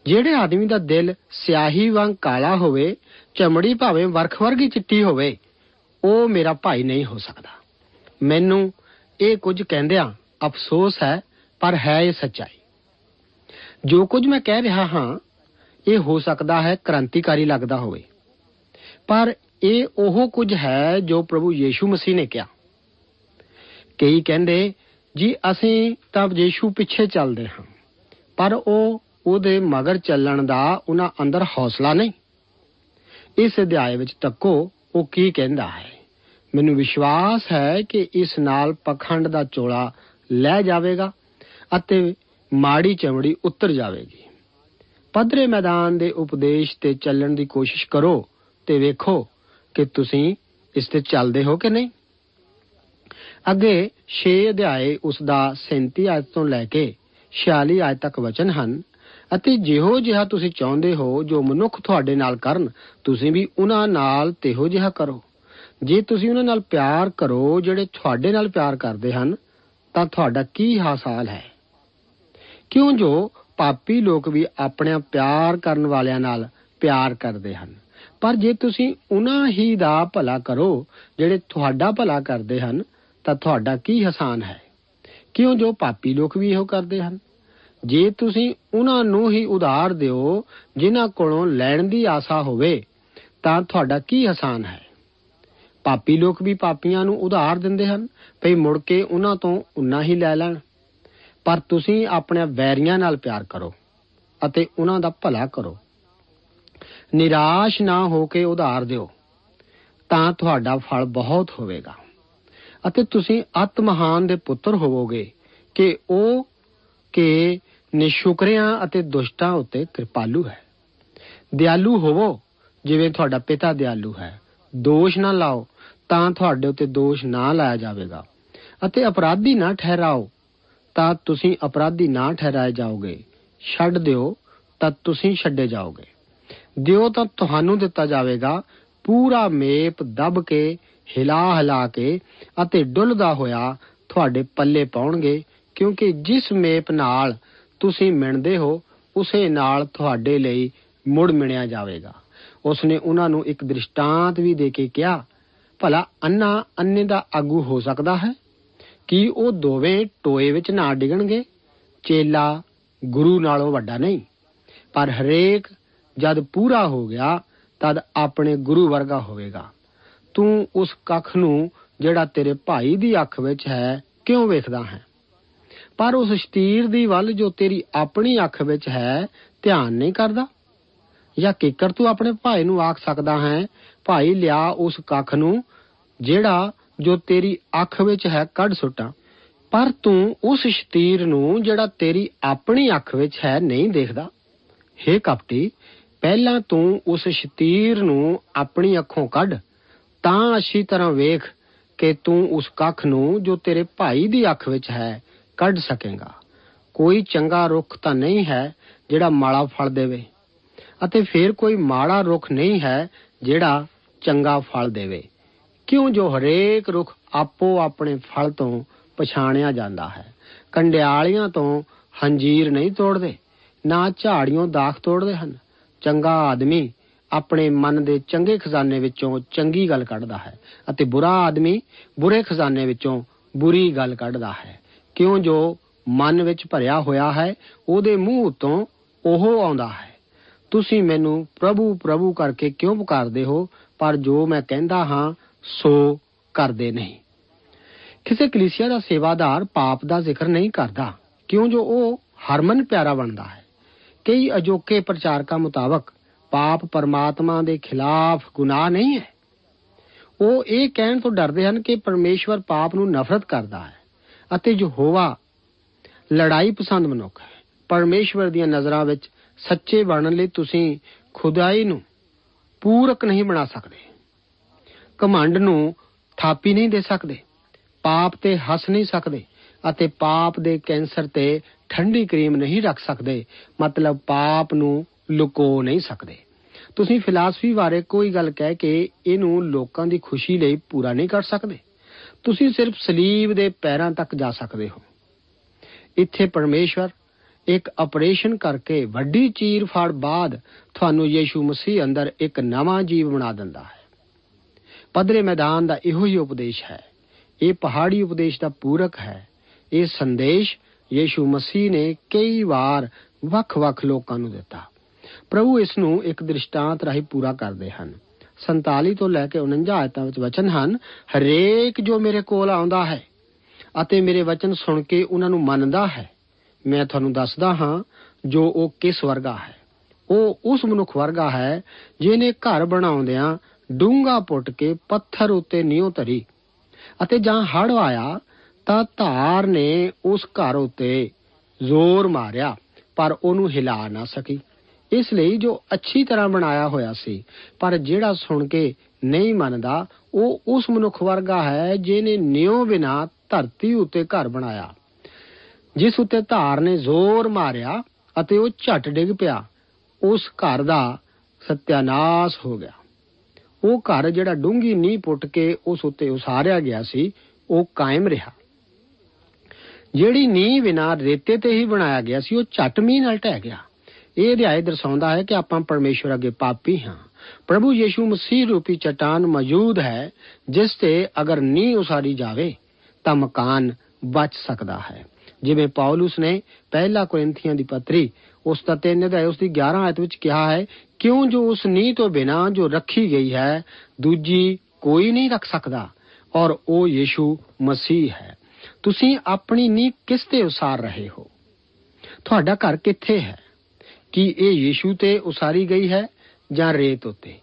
ਜਿਹੜੇ ਆਦਮੀ ਦਾ ਦਿਲ ਸਿਆਹੀ ਵਾਂਗ ਕਾਲਾ ਹੋਵੇ, ਚਮੜੀ ਭਾਵੇਂ ਵਰਖ ਵਰਗੀ ਚਿੱਟੀ ਹੋਵੇ, ਉਹ ਮੇਰਾ ਭਾਈ ਨਹੀਂ ਹੋ ਸਕਦਾ। ਮੈਨੂੰ ਇਹ ਕੁਝ ਕਹਿੰਦਿਆਂ ਅਫਸੋਸ ਹੈ, ਪਰ ਹੈ ਇਹ ਸੱਚਾਈ। ਜੋ ਕੁਝ ਮੈਂ ਕਹਿ ਰਿਹਾ ਹਾਂ, ਇਹ ਹੋ ਸਕਦਾ ਹੈ ਕ੍ਰਾਂਤੀਕਾਰੀ ਲੱਗਦਾ ਹੋਵੇ। ਪਰ ਇਹ ਉਹ ਕੁਝ ਹੈ ਜੋ ਪ੍ਰਭੂ ਯੀਸ਼ੂ ਮਸੀਹ ਨੇ ਕਿਹਾ। ਕਈ ਕਹਿੰਦੇ, ਜੀ ਅਸੀਂ ਤਾਂ ਯੀਸ਼ੂ ਪਿੱਛੇ ਚੱਲਦੇ ਹਾਂ, ਪਰ ਉਹ ਉਹਦੇ ਮਗਰ ਚੱਲਣ ਦਾ ਉਹਨਾਂ ਅੰਦਰ ਹੌਸਲਾ ਨਹੀਂ। ਇਸ ਅਧਿਆਇ ਵਿੱਚ ਤੱਕੋ ਉਹ ਕੀ ਕਹਿੰਦਾ ਹੈ, ਮੈਨੂੰ ਵਿਸ਼ਵਾਸ ਹੈ ਕਿ ਇਸ ਨਾਲ ਪਖੰਡ ਦਾ ਚੋਲਾ ਲੈ ਜਾਵੇਗਾ ਅਤੇ ਮਾੜੀ ਚਮੜੀ ਉਤਰ ਜਾਵੇਗੀ। ਪੱਧਰੇ ਮੈਦਾਨ ਦੇ ਉਪਦੇਸ਼ ਤੇ ਚੱਲਣ ਦੀ ਕੋਸ਼ਿਸ਼ ਕਰੋ ਤੇ ਵੇਖੋ ਕਿ ਤੁਸੀਂ ਇਸ ਤੇ ਚੱਲਦੇ ਹੋ ਕਿ ਨਹੀਂ। ਅੱਗੇ 6 ਅਧਿਆਏ ਉਸ ਦਾ 37 ਆਇਤ ਤੋਂ ਲੈ ਕੇ 46 ਆਇਤ ਤੱਕ ਵਚਨ ਹਨ, ਅਤੇ ਜਿਹੋ ਜਿਹਾ ਤੁਸੀਂ ਚਾਹੁੰਦੇ ਹੋ, ਜੋ ਮਨੁੱਖ ਤੁਹਾਡੇ ਨਾਲ ਕਰਨ, ਤੁਸੀਂ ਵੀ ਉਹਨਾਂ ਨਾਲ ਤੇਹੋ ਜਿਹਾ ਕਰੋ। ਜੇ ਤੁਸੀਂ ਉਹਨਾਂ ਨਾਲ ਪਿਆਰ ਕਰੋ, ਜਿਹੜੇ ਤੁਹਾਡੇ ਨਾਲ ਪਿਆਰ ਕਰਦੇ ਹਨ, ਤਾਂ ਤੁਹਾਡਾ ਕੀ ਹਾਸਾਲ ਹੈ? ਕਿਉਂ ਜੋ ਪਾਪੀ ਲੋਕ ਵੀ ਆਪਣੇ ਪਿਆਰ ਕਰਨ ਵਾਲਿਆਂ ਨਾਲ ਪਿਆਰ ਕਰਦੇ ਹਨ? ਪਰ ਜੇ ਤੁਸੀਂ ਉਹਨਾਂ ਹੀ ਦਾ ਭਲਾ ਕਰੋ, ਜਿਹੜੇ ਤੁਹਾਡਾ ਭਲਾ ਕਰਦੇ ਹਨ, ਤਾਂ ਤੁਹਾਡਾ ਕੀ ਹਸਾਨ ਹੈ? ਕਿਉਂ ਜੋ ਪਾਪੀ ਲੋਕ ਵੀ ਇਹੋ ਕਰਦੇ ਹਨ? ਜੇ ਤੁਸੀਂ ਉਹਨਾਂ ਨੂੰ ਹੀ ਉਧਾਰ ਦਿਓ, ਜਿਨ੍ਹਾਂ ਕੋਲੋਂ ਲੈਣ ਦੀ ਆਸਾ ਹੋਵੇ, ਤਾਂ ਤੁਹਾਡਾ ਕੀ ਹਸਾਨ ਹੈ? ਪਾਪੀ ਲੋਕ ਵੀ ਪਾਪੀਆਂ ਨੂੰ ਉਧਾਰ ਦਿੰਦੇ ਹਨ, ਭਈ ਮੁੜ ਕੇ ਉਹਨਾਂ ਤੋਂ ਉਨਾ ਹੀ ਲੈ ਲੈਣ। ਪਰ ਤੁਸੀਂ ਆਪਣੇ ਵੈਰੀਆਂ ਨਾਲ ਪਿਆਰ ਕਰੋ ਅਤੇ ਉਹਨਾਂ ਦਾ ਭਲਾ ਕਰੋ। ਨਿਰਾਸ਼ ਨਾ ਹੋ ਕੇ ਉਧਾਰ ਦਿਓ, ਤਾਂ ਤੁਹਾਡਾ ਫਲ ਬਹੁਤ ਹੋਵੇਗਾ। ਅਤੇ ਤੁਸੀਂ ਅਤ ਮਹਾਨ ਦੇ ਪੁੱਤਰ ਹੋਵੋਗੇ ਕਿ ਉਹ ਕਿ ਨਿਸ਼ੁਕਰਿਆਂ ਅਤੇ ਦੁਸ਼ਟਾਂ ਉੱਤੇ ਕਿਰਪਾਲੂ ਹੈ। ਦਿਆਲੂ ਹੋਵੋ, ਜਿਵੇਂ ਤੁਹਾਡਾ ਪਿਤਾ ਦਿਆਲੂ ਹੈ। ਦੋਸ਼ ਨਾ ਲਾਓ, ਤਾਂ ਤੁਹਾਡੇ ਉੱਤੇ ਦੋਸ਼ ਨਾ ਲਾਇਆ ਜਾਵੇਗਾ। ਅਤੇ ਅਪਰਾਧੀ ਨਾ ਠਹਿਰਾਓ ਤਾਂ ਤੁਸੀਂ ਅਪਰਾਧੀ ਨਾ ਠਹਿਰਾਏ ਜਾਓਗੇ। ਛੱਡ ਦਿਓ, ਤਾਂ ਤੁਸੀਂ ਛੱਡੇ ਜਾਓਗੇ। ਦਿਓ ਤਾਂ ਤੁਹਾਨੂੰ ਦਿੱਤਾ ਜਾਵੇਗਾ। ਪੂਰਾ ਮੇਪ ਦਬ ਕੇ, ਹਿਲਾ ਹਿਲਾ ਕੇ ਅਤੇ ਡੁੱਲਦਾ ਹੋਇਆ ਤੁਹਾਡੇ ਪੱਲੇ ਪਾਉਣਗੇ, ਕਿਉਂਕਿ ਜਿਸ ਮੇਪ ਨਾਲ ਤੁਸੀਂ ਮਿਣਦੇ ਹੋ, ਉਸੇ ਨਾਲ ਤੁਹਾਡੇ ਲਈ ਮੁੜ ਮਿਣਿਆ ਜਾਵੇਗਾ। ਉਸਨੇ ਉਹਨਾਂ ਨੂੰ ਇੱਕ ਦ੍ਰਿਸ਼ਟਾਂਤ ਵੀ ਦੇ ਕੇ ਕਿਹਾ, ਭਲਾ ਅੰਨਾ ਅੰਨੇ ਦਾ ਆਗੂ ਹੋ ਸਕਦਾ ਹੈ? ਕੀ ਉਹ ਦੋਵੇਂ ਟੋਏ ਵਿੱਚ ਨਾ ਡਿਗਣਗੇ? ਚੇਲਾ ਗੁਰੂ ਨਾਲੋਂ ਵੱਡਾ ਨਹੀਂ। ਪਰ ਹਰੇਕ ਜਦ ਪੂਰਾ ਹੋ ਗਿਆ, ਤਦ ਆਪਣੇ ਗੁਰੂ ਵਰਗਾ ਹੋਵੇਗਾ। ਤੂੰ ਉਸ ਕੱਖ ਨੂੰ ਜਿਹੜਾ ਤੇਰੇ ਭਾਈ ਦੀ ਅੱਖ ਵਿੱਚ ਹੈ, ਕਿਉਂ ਵੇਖਦਾ ਹੈ? ਪਰ ਉਸ ਸ਼ਤੀਰ ਦੀ ਵੱਲ ਜੋ ਤੇਰੀ ਆਪਣੀ ਅੱਖ ਵਿੱਚ ਹੈ, ਧਿਆਨ ਨਹੀਂ ਕਰਦਾ? ਜਾਂ ਕਿਕਰ ਤੂੰ ਆਪਣੇ ਭਾਈ ਨੂੰ ਆਖ ਸਕਦਾ ਹੈ, ਭਾਈ ਲਿਆ ਉਸ ਕੱਖ ਨੂੰ ਜਿਹੜਾ ਜੋ ਤੇਰੀ ਅੱਖ ਵਿੱਚ ਹੈ, ਕੱਢ ਸੁੱਟਾਂ। ਪਰ ਤੂੰ ਉਸ ਸ਼ਤੀਰ ਨੂੰ ਜਿਹੜਾ ਤੇਰੀ ਆਪਣੀ ਅੱਖ ਵਿੱਚ ਹੈ, ਨਹੀਂ ਦੇਖਦਾ। ਹੇ ਕਪਟੀ, ਪਹਿਲਾਂ ਤੂੰ ਉਸ ਸ਼ਤੀਰ ਨੂੰ ਆਪਣੀ ਅੱਖੋਂ ਕੱਢ। ਤਾਂ ਅੱਛੀ ਤਰ੍ਹਾਂ ਵੇਖ ਕਿ ਤੂੰ ਉਸ ਕੱਖ ਨੂੰ ਜੋ ਤੇਰੇ ਭਾਈ ਦੀ ਅੱਖ ਵਿੱਚ ਹੈ, ਕੱਢ ਸਕੇਗਾ। ਕੋਈ ਚੰਗਾ ਰੁੱਖ ਤਾਂ ਨਹੀਂ ਹੈ ਜਿਹੜਾ ਮਾੜਾ ਫਲ ਦੇਵੇ, ਅਤੇ ਫਿਰ ਕੋਈ ਮਾੜਾ ਰੁੱਖ ਨਹੀਂ ਹੈ ਜਿਹੜਾ ਚੰਗਾ ਫਲ ਦੇਵੇ। ਕਿਉਂ ਜੋ ਹਰੇਕ ਰੁੱਖ ਆਪੋ ਆਪਣੇ ਫਲ ਤੋਂ ਪਛਾਣਿਆ ਜਾਂਦਾ ਹੈ? ਕੰਡਿਆਲੀਆਂ ਤੋਂ ਹੰਜੀਰ ਨਹੀਂ ਤੋੜਦੇ, ਨਾ ਝਾੜੀਆਂ ਦਾਖ ਤੋੜਦੇ ਹਨ। ਚੰਗਾ ਆਦਮੀ ਆਪਣੇ ਮਨ ਦੇ ਚੰਗੇ ਖਜ਼ਾਨੇ ਵਿੱਚੋਂ ਚੰਗੀ ਗੱਲ ਕੱਢਦਾ ਹੈ ਅਤੇ ਬੁਰਾ ਆਦਮੀ ਬੁਰੇ ਖਜ਼ਾਨੇ ਵਿੱਚੋਂ ਬੁਰੀ ਗੱਲ ਕੱਢਦਾ ਹੈ। ਕਿਉਂ ਜੋ ਮਨ ਵਿੱਚ ਭਰਿਆ ਹੋਇਆ ਹੈ, ਉਹਦੇ ਮੂੰਹ ਤੋਂ ਉਹ ਆਉਂਦਾ ਹੈ। ਤੁਸੀਂ ਮੈਨੂੰ ਪ੍ਰਭੂ ਪ੍ਰਭੂ ਕਰਕੇ ਕਿਉਂ ਪੁਕਾਰਦੇ ਹੋ? ਪਰ ਜੋ ਮੈਂ ਕਹਿੰਦਾ ਹਾਂ ਸੋ ਕਰਦੇ ਨਹੀਂ। ਕਿਸੇ ਕਲੀਸਿਆ ਦਾ ਸੇਵਾਦਾਰ ਪਾਪ ਦਾ ਜ਼ਿਕਰ ਨਹੀਂ ਕਰਦਾ, ਕਿਉਂ ਜੋ ਉਹ ਹਰਮਨ ਪਿਆਰਾ ਬਣਦਾ ਹੈ। ਕਈ ਅਜੋਕੇ ਪ੍ਰਚਾਰਕਾਂ ਮੁਤਾਬਕ ਪਾਪ ਪਰਮਾਤਮਾ ਦੇ ਖਿਲਾਫ ਗੁਨਾਹ ਨਹੀਂ ਹੈ। ਉਹ ਇਹ ਕਹਿਣ ਤੋਂ ਡਰਦੇ ਹਨ ਕਿ ਪਰਮੇਸ਼ਵਰ ਪਾਪ ਨੂੰ ਨਫ਼ਰਤ ਕਰਦਾ ਹੈ ਅਤੇ ਯਹੋਵਾ ਲੜਾਈ ਪਸੰਦ ਮਨੁੱਖ ਹੈ। ਪਰਮੇਸ਼ਵਰ ਦੀਆਂ ਨਜ਼ਰਾਂ ਵਿੱਚ ਸੱਚੇ ਬਣਨ ਲਈ ਤੁਸੀਂ ਖੁਦਾਈ ਨੂੰ ਪੂਰਕ ਨਹੀਂ ਬਣਾ ਸਕਦੇ। ਕਮੰਡ ਨੂੰ ਥਾਪੀ ਨਹੀਂ ਦੇ ਸਕਦੇ, ਪਾਪ ਤੇ ਹੱਸ ਨਹੀਂ ਸਕਦੇ ਅਤੇ ਪਾਪ ਦੇ ਕੈਂਸਰ ਤੇ ਠੰਡੀ ਕਰੀਮ ਨਹੀਂ ਰੱਖ ਸਕਦੇ, ਮਤਲਬ ਪਾਪ ਨੂੰ ਲੁਕੋ ਨਹੀਂ ਸਕਦੇ। ਤੁਸੀਂ ਫਿਲਾਸਫੀ ਬਾਰੇ ਕੋਈ ਗੱਲ ਕਹਿ ਕੇ ਇਹਨੂੰ ਲੋਕਾਂ ਦੀ ਖੁਸ਼ੀ ਲਈ ਪੂਰਾ ਨਹੀਂ ਕਰ ਸਕਦੇ। ਤੁਸੀਂ ਸਿਰਫ ਸਲੀਬ ਦੇ ਪੈਰਾਂ ਤੱਕ ਜਾ ਸਕਦੇ ਹੋ। ਇੱਥੇ ਪਰਮੇਸ਼ਵਰ ਇੱਕ ਆਪਰੇਸ਼ਨ ਕਰਕੇ ਵੱਡੀ ਚੀਰ ਫਾੜ ਬਾਅਦ ਤੁਹਾਨੂੰ ਯੀਸ਼ੂ ਮਸੀਹ ਅੰਦਰ ਇੱਕ ਨਵਾਂ ਜੀਵ ਬਣਾ ਦਿੰਦਾ ਹੈ। ਪਦਰੇ ਮੈਦਾਨ ਦਾ ਇਹੋ ਹੀ ਉਪਦੇਸ਼ ਹੈ। ਇਹ ਪਹਾੜੀ ਉਪਦੇਸ਼ ਦਾ ਪੂਰਕ ਹੈ। ਇਹ ਸੰਦੇਸ਼ ਯੀਸ਼ੂ ਮਸੀਹ ਨੇ ਕਈ ਵਾਰ ਵੱਖ-ਵੱਖ ਲੋਕਾਂ ਨੂੰ ਦਿੱਤਾ। ਪ੍ਰਭੂ ਇਸ ਨੂੰ ਇੱਕ ਦ੍ਰਿਸ਼ਟਾਂਤ ਰਾਹੀਂ ਪੂਰਾ ਕਰਦੇ ਹਨ। 47 ਤੋਂ ਲੈ ਕੇ 49 ਆਇਤਾਂ ਵਿੱਚ ਵਚਨ ਹਨ, ਹਰੇਕ ਜੋ ਮੇਰੇ ਕੋਲ ਆਉਂਦਾ ਹੈ ਅਤੇ ਮੇਰੇ ਵਚਨ ਸੁਣ ਕੇ ਉਹਨਾਂ ਨੂੰ ਮੰਨਦਾ ਹੈ, ਮੈਂ ਤੁਹਾਨੂੰ ਦੱਸਦਾ ਹਾਂ ਜੋ ਉਹ ਕਿਸ ਵਰਗਾ ਹੈ। ਉਹ ਉਸ ਮਨੁੱਖ ਵਰਗਾ ਹੈ ਜਿਹਨੇ ਘਰ ਬਣਾਉਂਦਿਆਂ ਡੂੰਗਾ ਪੁੱਟ ਕੇ ਪੱਥਰ ਉੱਤੇ ਨਿਉ ਧਰੀ ਅਤੇ ਜਾਂ ਹੜ ਆਇਆ ਤਾਂ ਧਾਰ ਨੇ ਉਸ ਘਰ ਉੱਤੇ ਜ਼ੋਰ ਮਾਰਿਆ, ਪਰ ਉਹਨੂੰ ਹਿਲਾ ਨਾ ਸਕੀ। ਇਸ ਲਈ ਜੋ ਅੱਛੀ ਤਰ੍ਹਾਂ ਬਣਾਇਆ ਹੋਇਆ ਸੀ, ਪਰ ਜਿਹੜਾ ਸੁਣ ਕੇ ਨਹੀਂ ਮੰਨਦਾ, ਉਹ ਉਸ ਮਨੁੱਖ ਵਰਗਾ ਹੈ ਜਿਹਨੇ ਨਿਉ ਬਿਨਾ ਧਰਤੀ ਉੱਤੇ ਘਰ ਬਣਾਇਆ। ਜਿਸ ਉੱਤੇ ਧਾਰ ਨੇ ਜ਼ੋਰ ਮਾਰਿਆ ਅਤੇ ਉਹ ਝਟ ਡਿੱਗ ਪਿਆ, ਉਸ ਘਰ ਦਾ ਸਤਿਆਨਾਸ਼ ਹੋ ਗਿਆ। ਉਹ ਘਰ ਜਿਹੜਾ ਡੂੰਗੀ ਨੀਂਹ ਪੁੱਟ ਕੇ ਉਸ ਉੱਤੇ ਉਸਾਰਿਆ ਗਿਆ ਸੀ, ਉਹ ਕਾਇਮ ਰਿਹਾ। ਜਿਹੜੀ ਨੀਂਹ ਬਿਨਾਂ ਰੇਤੇ ਤੇ ਹੀ ਬਣਾਇਆ ਗਿਆ ਸੀ, ਉਹ ਝਟ ਮੀਂਹ ਨਾਲ ਢਹਿ ਗਿਆ। ਇਹ ਅਧਿਆਇ ਦਰਸਾਉਂਦਾ ਹੈ ਕਿ ਆਪਾਂ ਪਰਮੇਸ਼ਵਰ ਅੱਗੇ ਪਾਪੀ ਹਾਂ। ਪ੍ਰਭੂ ਯੀਸ਼ੂ ਮਸੀਹ ਰੂਪੀ ਚਟਾਨ ਮੌਜੂਦ ਹੈ, ਜਿਸ ਤੇ ਅਗਰ ਨੀਂਹ ਉਸਾਰੀ ਜਾਵੇ, ਤਾਂ ਮਕਾਨ ਬਚ ਸਕਦਾ ਹੈ। ਜਿਵੇਂ ਪੌਲਸ ਨੇ ਪਹਿਲਾ ਕੋਰਿੰਥੀਆਂ ਦੀ ਪੱਤਰੀ, ਉਸ ਦਾ 3 ਅਧਿਆਇ, ਉਸ ਦੀ 11 ਆਇਤ ਵਿੱਚ ਕਿਹਾ ਹੈ, ਕਿਉਂ ਜੋ ਉਸ ਨੀਂਹ ਤੋਂ ਬਿਨਾ ਜੋ ਰੱਖੀ ਗਈ ਹੈ, ਦੂਜੀ ਕੋਈ ਨਹੀਂ ਰੱਖ ਸਕਦਾ, ਔਰ ਉਹ ਯੀਸ਼ੂ ਮਸੀਹ ਹੈ। ਤੁਸੀਂ ਆਪਣੀ ਨੀਂਹ ਕਿਸ ਤੇ ਉਸਾਰ ਰਹੇ ਹੋ? ਤੁਹਾਡਾ ਘਰ ਕਿੱਥੇ ਹੈ? ਕੀ ਇਹ ਯੀਸ਼ੂ ਤੇ ਉਸਾਰੀ ਗਈ ਹੈ ਜਾਂ ਰੇਤ ਉਤੇ?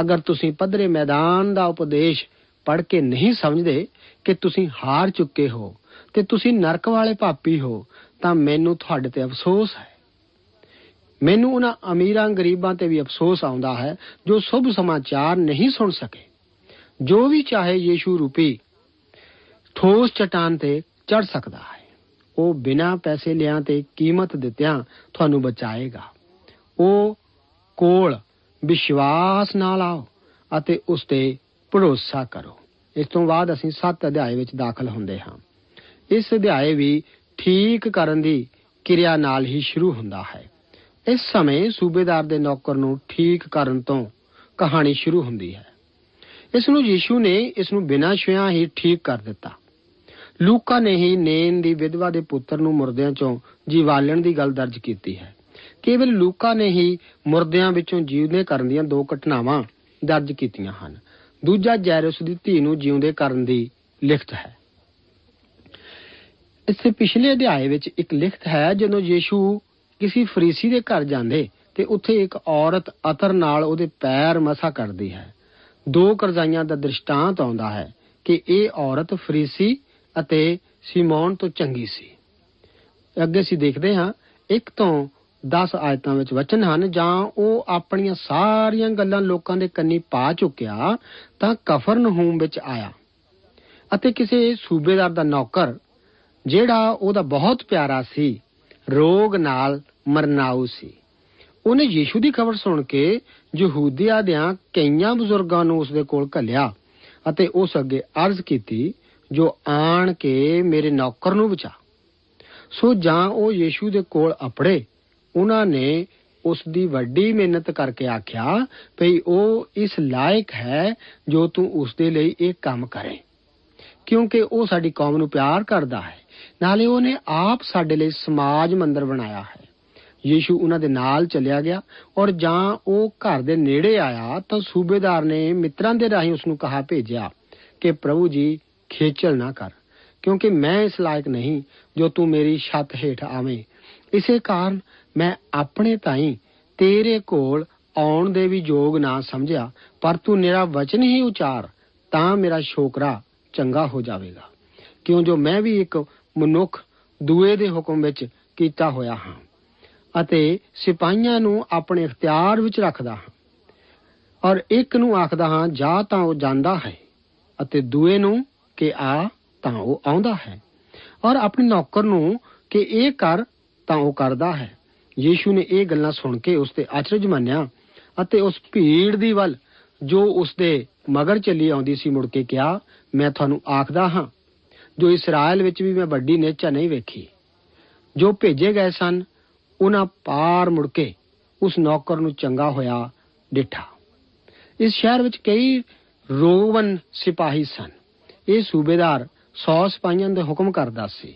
ਅਗਰ ਤੁਸੀਂ ਪੱਧਰੇ ਮੈਦਾਨ ਦਾ ਉਪਦੇਸ਼ ਪੜ੍ਹ ਕੇ ਨਹੀਂ ਸਮਝਦੇ ਕਿ ਤੁਸੀਂ ਹਾਰ ਚੁੱਕੇ ਹੋ ਤੇ ਤੁਸੀਂ ਨਰਕ ਵਾਲੇ ਪਾਪੀ ਹੋ, ਤਾਂ ਮੈਨੂੰ ਤੁਹਾਡੇ ਤੇ ਅਫਸੋਸ ਹੈ। ਮੈਨੂੰ ਉਹਨਾਂ ਅਮੀਰਾਂ ਗਰੀਬਾਂ ਤੇ ਵੀ ਅਫਸੋਸ ਆਉਂਦਾ ਹੈ, ਜੋ ਸੁਭ ਸਮਾਚਾਰ ਨਹੀਂ ਸੁਣ ਸਕੇ। ਜੋ ਵੀ ਚਾਹੇ ਯੀਸ਼ੂ ਰੂਪੀ ਠੋਸ ਚਟਾਨ ਤੇ ਚੜ ਸਕਦਾ ਹੈ। ਉਹ ਬਿਨਾਂ ਪੈਸੇ ਲਿਆਂ ਤੇ ਕੀਮਤ ਦਿੱਤਿਆਂ ਤੁਹਾਨੂੰ ਬਚਾਏਗਾ। ਉਹ ਕੋਲ ਵਿਸ਼ਵਾਸ ਨਾਲ ਆਓ ਅਤੇ ਉਸ ਤੇ ਭਰੋਸਾ ਕਰੋ। ਇਸ ਤੋਂ ਬਾਅਦ ਅਸੀਂ 7 ਅਧਿਆਏ ਵਿੱਚ ਦਾਖਲ ਹੁੰਦੇ ਹਾਂ। ਇਸ ਅਧਿਆਏ ਵੀ ਠੀਕ ਕਰਨ ਦੀ ਕਿਰਿਆ ਨਾਲ ਹੀ ਸ਼ੁਰੂ ਹੁੰਦਾ ਹੈ। ਇਸ ਸਮੇਂ ਸੂਬੇਦਾਰ ਦੇ ਨੌਕਰ ਨੂੰ ਠੀਕ ਕਰਨ ਤੋਂ ਕਹਾਣੀ ਸ਼ੁਰੂ ਹੁੰਦੀ ਹੈ। ਇਸ ਨੂੰ ਯੀਸ਼ੂ ਨੇ ਇਸ ਨੂੰ ਬਿਨਾਂ ਛੁਆਂ ਹੀ ਠੀਕ ਕਰ ਦਿੱਤਾ। ਲੂਕਾ ਨੇ ਹੀ ਨੇਨ ਦੀ ਵਿਧਵਾ ਦੇ ਪੁੱਤਰ ਨੂੰ ਮੁਰਦਿਆਂ ਚੋਂ ਜੀਵਾਲਣ ਦੀ ਗੱਲ ਦਰਜ ਕੀਤੀ ਹੈ। ਕੇਵਲ ਲੂਕਾ ਨੇ ਹੀ ਮੁਰਦਿਆਂ ਵਿੱਚੋਂ ਜੀਵਦੇ ਕਰਨ ਦੀਆਂ ਦੋ ਘਟਨਾਵਾਂ ਦਰਜ ਕੀਤੀਆਂ ਹਨ। ਦੂਜਾ ਜੈਰਸ ਦੀ ਧੀ ਨੂੰ ਜਿਉਂਦੇ ਕਰਨ ਦੀ ਲਿਖਤ ਹੈ। ਇਸੇ ਪਿਛਲੇ ਅਧਿਆਏ ਵਿੱਚ ਇੱਕ ਲਿਖਤ ਹੈ, ਜਦੋਂ ਯੀਸ਼ੂ ਕਿਸੇ ਫਰੀਸੀ ਦੇ ਘਰ ਜਾਂਦੇ ਤੇ ਉੱਥੇ ਇੱਕ ਔਰਤ ਅਤਰ ਨਾਲ ਉਹਦੇ ਪੈਰ ਮਸਾ ਕਰਦੀ ਹੈ। ਦੋ ਕਰਜ਼ਾਈਆਂ ਦਾ ਦ੍ਰਿਸ਼ਟਾਂਤ ਆਉਂਦਾ ਹੈ ਕਿ ਇਹ ਔਰਤ ਫਰੀਸੀ ਅਤੇ ਸਿਮੋਨ ਤੋਂ ਚੰਗੀ ਸੀ। ਅੱਗੇ ਅਸੀਂ ਦੇਖਦੇ ਹਾਂ, ਇੱਕ ਤੋਂ 10 ਆਇਤਾਂ ਵਿੱਚ ਵਚਨ ਹਨ, ਜਾਂ ਉਹ ਆਪਣੀਆਂ ਸਾਰੀਆਂ ਗੱਲਾਂ ਲੋਕਾਂ ਦੇ ਕੰਨੀ ਪਾ ਚੁੱਕਿਆ ਤਾਂ ਕਫਰਨਹੂਮ ਵਿੱਚ ਆਇਆ ਅਤੇ ਕਿਸੇ ਸੂਬੇਦਾਰ ਦਾ ਨੌਕਰ ਜਿਹੜਾ ਉਹਦਾ ਬਹੁਤ ਪਿਆਰਾ ਸੀ, ਰੋਗ ਨਾਲ ਮਰਨਾਉ ਸੀ। ਉਹਨੇ ਯੀਸ਼ੂ ਦੀ ਖਬਰ ਸੁਣ ਕੇ ਯਹੂਦੀਆ ਦਿਆਂ ਕਈਆਂ ਬਜ਼ੁਰਗਾਂ ਨੂੰ ਉਸ ਦੇ ਕੋਲ ਘੱਲਿਆ ਅਤੇ ਉਸ ਅੱਗੇ ਅਰਜ਼ ਕੀਤੀ, ਜੋ ਆਣ ਕੇ ਮੇਰੇ ਨੌਕਰ ਨੂੰ ਬਚਾ। ਸੋ ਜਾਂ ਉਹ ਯੀਸ਼ੂ ਦੇ ਕੋਲ ਅਪੜੇ, ਉਹਨਾਂ ਨੇ ਉਸ ਦੀ ਵੱਡੀ ਮਿਹਨਤ ਕਰਕੇ ਆਖਿਆ, ਭਈ ਉਹ ਇਸ ਲਾਇਕ ਹੈ ਜੋ ਤੂੰ ਉਸ ਦੇ ਲਈ ਇਹ ਕੰਮ ਕਰੇ, ਕਿਉਂਕਿ ਉਹ ਸਾਡੀ ਕੌਮ ਨੂੰ ਪਿਆਰ ਕਰਦਾ ਹੈ। ਨਾਲੇ ਉਹਨੇ ਆਪ ਸਾਡੇ ਲਈ ਸਮਾਜ ਮੰਦਰ ਬਣਾਇਆ ਹੈ। ਯੀਸ਼ੂ ਉਹਨਾਂ ਦੇ ਨਾਲ ਚੱਲਿਆ ਗਿਆ ਔਰ ਜਾਂ ਉਹ ਘਰ ਦੇ ਨੇੜੇ ਆਇਆ ਤਾਂ ਸੂਬੇਦਾਰ ਨੇ ਮਿੱਤਰਾਂ ਦੇ ਰਾਹੀਂ ਉਸ ਨੂੰ ਕਹਾ ਭੇਜਿਆ ਕਿ ਪ੍ਰਭੂ ਜੀ, ਖੇਚਲ ਨਾ ਕਰ, ਕਿਉਂਕਿ ਮੈਂ ਇਸ ਲਾਇਕ ਨਹੀਂ ਜੋ ਤੂੰ ਮੇਰੀ ਛੱਤ ਹੇਠ ਆਵੇਂ। ਇਸੇ ਕਾਰਨ ਮੈਂ ਆਪਣੇ ਤਾਈਂ ਤੇਰੇ ਕੋਲ ਆਉਣ ਦੇ ਵੀ ਯੋਗ ਨਾ ਸਮਝਿਆ, ਪਰ ਤੂੰ ਮੇਰਾ ਵਚਨ ਹੀ ਉਚਾਰ ਤਾਂ ਮੇਰਾ ਸ਼ੋਕਰਾ ਚੰਗਾ ਹੋ ਜਾਵੇਗਾ। ਕਿਉਂ ਜੋ ਮੈਂ ਵੀ ਇੱਕ ਮਨੁੱਖ ਦੂਏ ਦੇ ਹੁਕਮ ਵਿੱਚ ਕੀਤਾ ਹੋਇਆ ਹਾਂ ਅਤੇ ਸਿਪਾਹੀਆਂ ਨੂੰ ਆਪਣੇ ਇਖਤਿਆਰ ਵਿੱਚ ਰੱਖਦਾ ਹਾਂ ਔਰ ਇੱਕ ਨੂੰ ਆਖਦਾ ਹਾਂ, ਜਾ ਤਾਂ ਉਹ ਜਾਂਦਾ ਹੈ ਅਤੇ ਦੂਏ ਨੂੰ ਕਿ ਆ ਤਾਂ ਉਹ ਆਉਂਦਾ ਹੈ ਔਰ ਆਪਣੇ ਨੌਕਰ ਨੂੰ ਕਿ ਇਹ ਕਰ ਤਾਂ ਉਹ ਕਰਦਾ ਹੈ। ਯੀਸ਼ੂ ਨੇ ਇਹ ਗੱਲਾਂ ਸੁਣ ਕੇ ਉਸ ਤੇ ਅਚਰਜ ਮੰਨਿਆ ਅਤੇ ਉਸ ਭੀੜ ਦੀ ਵੱਲ ਜੋ ਉਸ ਦੇ ਮਗਰ ਚੱਲੀ ਆਉਂਦੀ ਸੀ ਮੁੜ ਕੇ ਕਿਹਾ, ਮੈਂ ਤੁਹਾਨੂੰ ਆਖਦਾ ਹਾਂ ਜੋ ਇਸਰਾਇਲ ਵਿੱਚ ਵੀ ਮੈਂ ਵੱਡੀ ਨੇਚਾ ਨਹੀਂ ਵੇਖੀ, ਜੋ ਭੇਜੇ ਗਏ ਸਨ, ਉਹਨਾਂ ਪਾਰ ਮੁੜ ਕੇ ਉਸ ਨੌਕਰ ਨੂੰ ਚੰਗਾ ਹੋਇਆ ਡਿਠਾ। ਇਸ ਸ਼ਹਿਰ ਵਿੱਚ ਕਈ ਰੋਮਨ ਸਿਪਾਹੀ ਸਨ। ਇਹ ਸੂਬੇਦਾਰ 100 ਸਿਪਾਹੀਆਂ ਦੇ ਹੁਕਮ ਕਰਦਾ ਸੀ।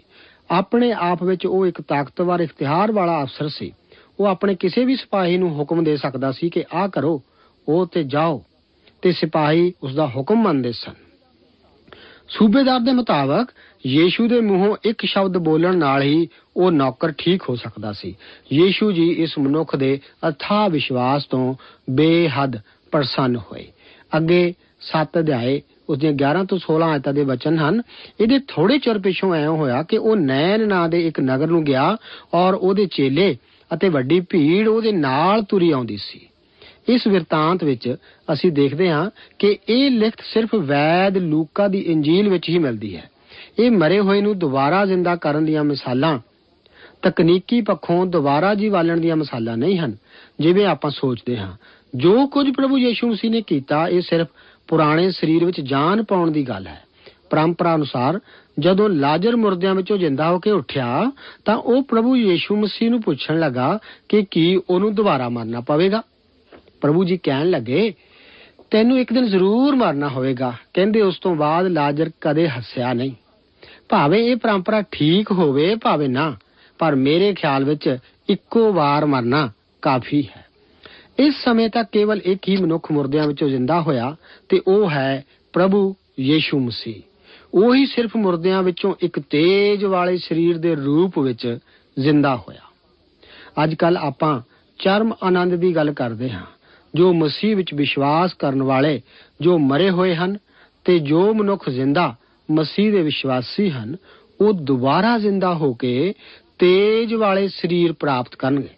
ਆਪਣੇ ਆਪ ਵਿੱਚ ਉਹ ਇੱਕ ਤਾਕਤਵਰ ਇਖਤਿਆਰ ਵਾਲਾ ਅਫਸਰ ਸੀ। ਉਹ ਆਪਣੇ ਕਿਸੇ ਵੀ ਸਿਪਾਹੀ ਨੂੰ ਹੁਕਮ ਦੇ ਸਕਦਾ ਸੀ ਕਿ ਆਹ ਕਰੋ, ਉਹ ਤੇ ਜਾਓ, ਤੇ ਸਿਪਾਹੀ ਉਸ ਦਾ ਹੁਕਮ ਮੰਨਦੇ ਸਨ। ਸੂਬੇਦਾਰ ਦੇ ਮੁਤਾਬਕ ਯੀਸ਼ੂ ਦੇ ਮੂੰਹੋਂ ਇੱਕ ਸ਼ਬਦ ਬੋਲਣ ਨਾਲ ਹੀ ਉਹ ਨੌਕਰ ਠੀਕ ਹੋ ਸਕਦਾ ਸੀ। ਯੀਸ਼ੂ ਜੀ ਇਸ ਮਨੁੱਖ ਦੇ ਅਥਾ ਵਿਸ਼ਵਾਸ ਤੋਂ ਬੇਹੱਦ ਪ੍ਰਸੰਨ ਹੋਏ। ਅੱਗੇ 7 ਅਧਿਆਏ ਉਸ ਦੀਆਂ 11 ਤੋਂ 16 ਆਇਤਾਂ ਦੇ ਵਚਨ ਹਨ। ਇਹਦੇ ਥੋੜੇ ਚਿਰ ਪਿਛੋਂ ਐਂ ਹੋਇਆ ਕਿ ਉਹ ਨੈਣ ਨਾਂ ਦੇ ਇੱਕ ਨਗਰ ਨੂੰ ਗਿਆ ਔਰ ਉਹਦੇ ਚੇਲੇ ਅਤੇ ਵੱਡੀ ਭੀੜ ਉਹਦੇ ਨਾਲ ਤੁਰੀ ਆਉਂਦੀ ਸੀ। ਇਸ ਵਿਰਤਾਂਤ ਵਿੱਚ ਅਸੀਂ ਦੇਖਦੇ ਹਾਂ ਕਿ ਇਹ ਲਿਖਤ ਸਿਰਫ ਵੈਦ ਲੂਕਾ ਦੀ ਇੰਜੀਲ ਵਿੱਚ ਹੀ ਮਿਲਦੀ ਹੈ। ਇਹ ਮਰੇ ਹੋਏ ਨੂੰ ਦੁਬਾਰਾ ਜ਼ਿੰਦਾ ਕਰਨ ਦੀਆਂ ਮਿਸਾਲਾਂ, ਤਕਨੀਕੀ ਪੱਖੋਂ ਦੁਬਾਰਾ ਜੀ ਵਾਲਣ ਦੀਆਂ ਮਸਾਲਾ ਨਹੀਂ ਹਨ, ਜਿਵੇਂ ਆਪਾਂ ਸੋਚਦੇ ਹਾਂ। ਜੋ ਕੁਝ ਪ੍ਰਭੂ ਯੀਸ਼ੂ ਮਸੀਹ ਨੇ ਕੀਤਾ, ਇਹ ਸਿਰਫ ਪੁਰਾਣੇ ਸਰੀਰ ਵਿੱਚ ਜਾਨ ਪਾਉਣ ਦੀ ਗੱਲ ਹੈ। ਪਰੰਪਰਾ ਅਨੁਸਾਰ, ਜਦੋਂ ਲਾਜ਼ਰ ਮੁਰਦਿਆਂ ਵਿੱਚੋਂ ਜਿੰਦਾ ਹੋ ਕੇ ਉੱਠਿਆ, ਤਾਂ ਉਹ ਪ੍ਰਭੂ ਯੀਸ਼ੂ ਮਸੀਹ ਨੂੰ ਪੁੱਛਣ ਲੱਗਾ ਕਿ ਕੀ ਉਹਨੂੰ ਦੁਬਾਰਾ ਮਰਨਾ ਪਵੇਗਾ। ਪ੍ਰਭੂ ਜੀ ਕਹਿਣ ਲੱਗੇ, ਤੈਨੂੰ ਇੱਕ ਦਿਨ ਜ਼ਰੂਰ ਮਰਨਾ ਹੋਵੇਗਾ। ਕਹਿੰਦੇ ਉਸ ਤੋਂ ਬਾਅਦ ਲਾਜ਼ਰ ਕਦੇ ਹੱਸਿਆ ਨਹੀਂ। ਭਾਵੇਂ ਇਹ ਪਰੰਪਰਾ ਠੀਕ ਹੋਵੇ, ਭਾਵੇਂ ਨਾ, ਪਰ ਮੇਰੇ ਖਿਆਲ ਵਿੱਚ ਇੱਕੋ ਵਾਰ ਮਰਨਾ ਕਾਫੀ ਹੈ। ਇਸ ਸਮੇਂ ਤੱਕ ਕੇਵਲ ਇੱਕ ਹੀ ਮਨੁੱਖ ਮੁਰਦਿਆਂ ਵਿੱਚੋਂ ਜ਼ਿੰਦਾ ਹੋਇਆ, ਤੇ ਉਹ ਹੈ ਪ੍ਰਭੂ ਯੀਸ਼ੂ ਮਸੀਹ। ਉਹੀ ਸਿਰਫ ਮੁਰਦਿਆਂ ਵਿੱਚੋਂ ਇੱਕ ਤੇਜ ਵਾਲੇ ਸਰੀਰ ਦੇ ਰੂਪ ਵਿੱਚ ਜ਼ਿੰਦਾ ਹੋਇਆ। ਅੱਜ ਕੱਲ ਆਪਾਂ ਚਰਮ ਆਨੰਦ ਦੀ ਗੱਲ ਕਰਦੇ ਹਾਂ। ਜੋ ਮਸੀਹ ਵਿੱਚ ਵਿਸ਼ਵਾਸ ਕਰਨ ਵਾਲੇ ਜੋ ਮਰੇ ਹੋਏ ਹਨ ਤੇ ਜੋ ਮਨੁੱਖ ਜ਼ਿੰਦਾ ਮਸੀਹ ਦੇ ਵਿਸ਼ਵਾਸੀ ਹਨ, ਉਹ ਦੁਬਾਰਾ ਜ਼ਿੰਦਾ ਹੋ ਕੇ ਤੇਜ ਵਾਲੇ ਸਰੀਰ ਪ੍ਰਾਪਤ ਕਰਨਗੇ।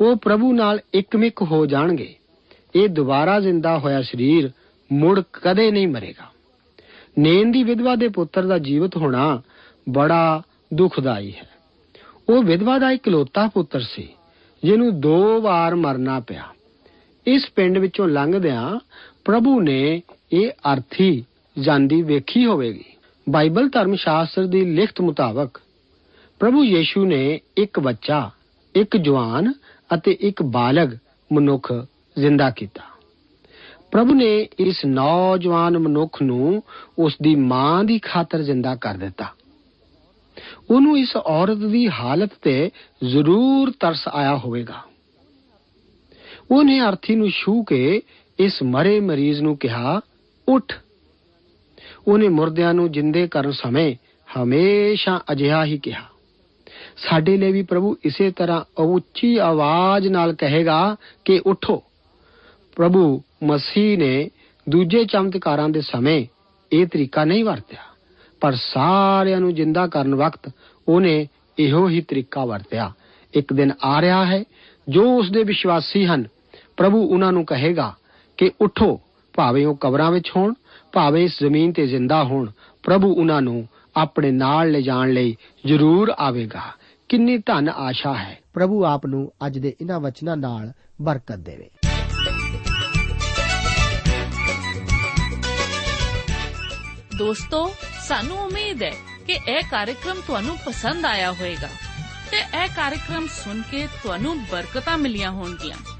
ਉਹ ਪ੍ਰਭੂ ਨਾਲ ਇੱਕਮਿਕ ਹੋ ਜਾਣਗੇ। ਇਹ ਦੁਬਾਰਾ ਜ਼ਿੰਦਾ ਹੋਇਆ ਸਰੀਰ ਮੁੜ ਕਦੇ ਨਹੀਂ ਮਰੇਗਾ। ਨੇਨ ਦੀ ਵਿਧਵਾ ਦੇ ਪੁੱਤਰ ਦਾ ਜੀਵਤ ਹੋਣਾ ਬੜਾ ਦੁਖਦਾਈ ਹੈ। ਉਹ ਵਿਧਵਾ ਦਾ ਇਕਲੌਤਾ ਪੁੱਤਰ ਸੀ, ਜਿਹਨੂੰ ਦੋ ਵਾਰ ਮਰਨਾ ਪਿਆ। ਇਸ ਪਿੰਡ ਵਿੱਚੋਂ ਲੰਘਦਿਆਂ ਪ੍ਰਭੂ ਨੇ ਇਹ ਅਰਥੀ ਜਾਂਦੀ ਵੇਖੀ ਹੋਵੇਗੀ। ਬਾਈਬਲ ਧਰਮ ਸ਼ਾਸਤਰ ਦੀ ਲਿਖਤ ਮੁਤਾਬਕ ਪ੍ਰਭੂ ਯੀਸ਼ੂ ਨੇ ਇੱਕ ਬੱਚਾ, ਇੱਕ ਜਵਾਨ ਅਤੇ ਇੱਕ ਬਾਲਗ ਮਨੁੱਖ ਜ਼ਿੰਦਾ ਕੀਤਾ। ਪ੍ਰਭੂ ਨੇ ਇਸ ਨੌਜਵਾਨ ਮਨੁੱਖ ਨੂੰ ਉਸ ਦੀ ਮਾਂ ਦੀ ਖਾਤਰ ਜ਼ਿੰਦਾ ਕਰ ਦਿੱਤਾ। ਉਹਨੂੰ ਇਸ ਔਰਤ ਦੀ ਹਾਲਤ ਤੇ ਜ਼ਰੂਰ ਤਰਸ ਆਇਆ ਹੋਵੇਗਾ। ਉਹਨੇ ਅਰਥੀ ਨੂੰ ਛੂ ਕੇ ਇਸ ਮਰੇ ਮਰੀਜ਼ ਨੂੰ ਕਿਹਾ, ਉੱਠ। ਉਹਨੇ ਮੁਰਦਿਆਂ ਨੂੰ ਜਿੰਦੇ ਕਰਨ ਸਮੇਂ ਹਮੇਸ਼ਾ ਅਜਿਹਾ ਹੀ ਕਿਹਾ, ਸਾਡੇ ਲਈ ਵੀ ਪ੍ਰਭੂ ਇਸੇ ਤਰ੍ਹਾਂ ਉੱਚੀ ਆਵਾਜ਼ ਨਾਲ ਕਹੇਗਾ ਕਿ ਉਠੋ। ਪ੍ਰਭੂ ਮਸੀਹ ਨੇ ਦੂਜੇ ਚਮਤਕਾਰਾਂ ਦੇ ਸਮੇਂ ਇਹ ਤਰੀਕਾ ਨਹੀਂ ਵਰਤਿਆ, ਪਰ ਸਾਰਿਆਂ ਨੂੰ ਜਿੰਦਾ ਕਰਨ ਵਕਤ ਉਹਨੇ ਇਹੋ ਹੀ ਤਰੀਕਾ ਵਰਤਿਆ। ਇੱਕ ਦਿਨ ਆ ਰਿਹਾ ਹੈ, ਜੋ ਉਸ ਦੇ ਵਿਸ਼ਵਾਸੀ ਹਨ ਪ੍ਰਭੂ ਉਹਨਾਂ ਨੂੰ ਕਹੇਗਾ ਕਿ ਉਠੋ ਭਾਵੇਂ ਉਹ ਕਬਰਾਂ ਵਿੱਚ ਹੋਣ ਭਾਵੇਂ ਇਸ ਜ਼ਮੀਨ ਤੇ ਜ਼ਿੰਦਾ ਹੋਣ ਪ੍ਰਭੂ ਉਹਨਾਂ ਨੂੰ ਆਪਣੇ ਨਾਲ ਲੈ ਜਾਣ ਲਈ ਜ਼ਰੂਰ ਆਵੇਗਾ। ਕਿੰਨੀ ਧਨ ਆਸ਼ਾ ਹੈ। ਪ੍ਰਭੂ ਆਪ ਨੂੰ ਅੱਜ ਦੇ ਇਹਨਾਂ ਵਚਨਾਂ ਨਾਲ ਬਰਕਤ ਦੇਵੇ। ਦੋਸਤੋ ਸਾਨੂੰ ਉਮੀਦ ਹੈ ਕਿ ਇਹ ਕਾਰਜਕ੍ਰਮ ਤੁਹਾਨੂੰ ਪਸੰਦ ਆਇਆ ਹੋਵੇਗਾ ਤੇ ਇਹ ਕਾਰਜਕ੍ਰਮ ਸੁਣ ਕੇ ਤੁਹਾਨੂੰ ਬਰਕਤਾਂ ਮਿਲੀਆਂ ਹੋਣਗੀਆਂ।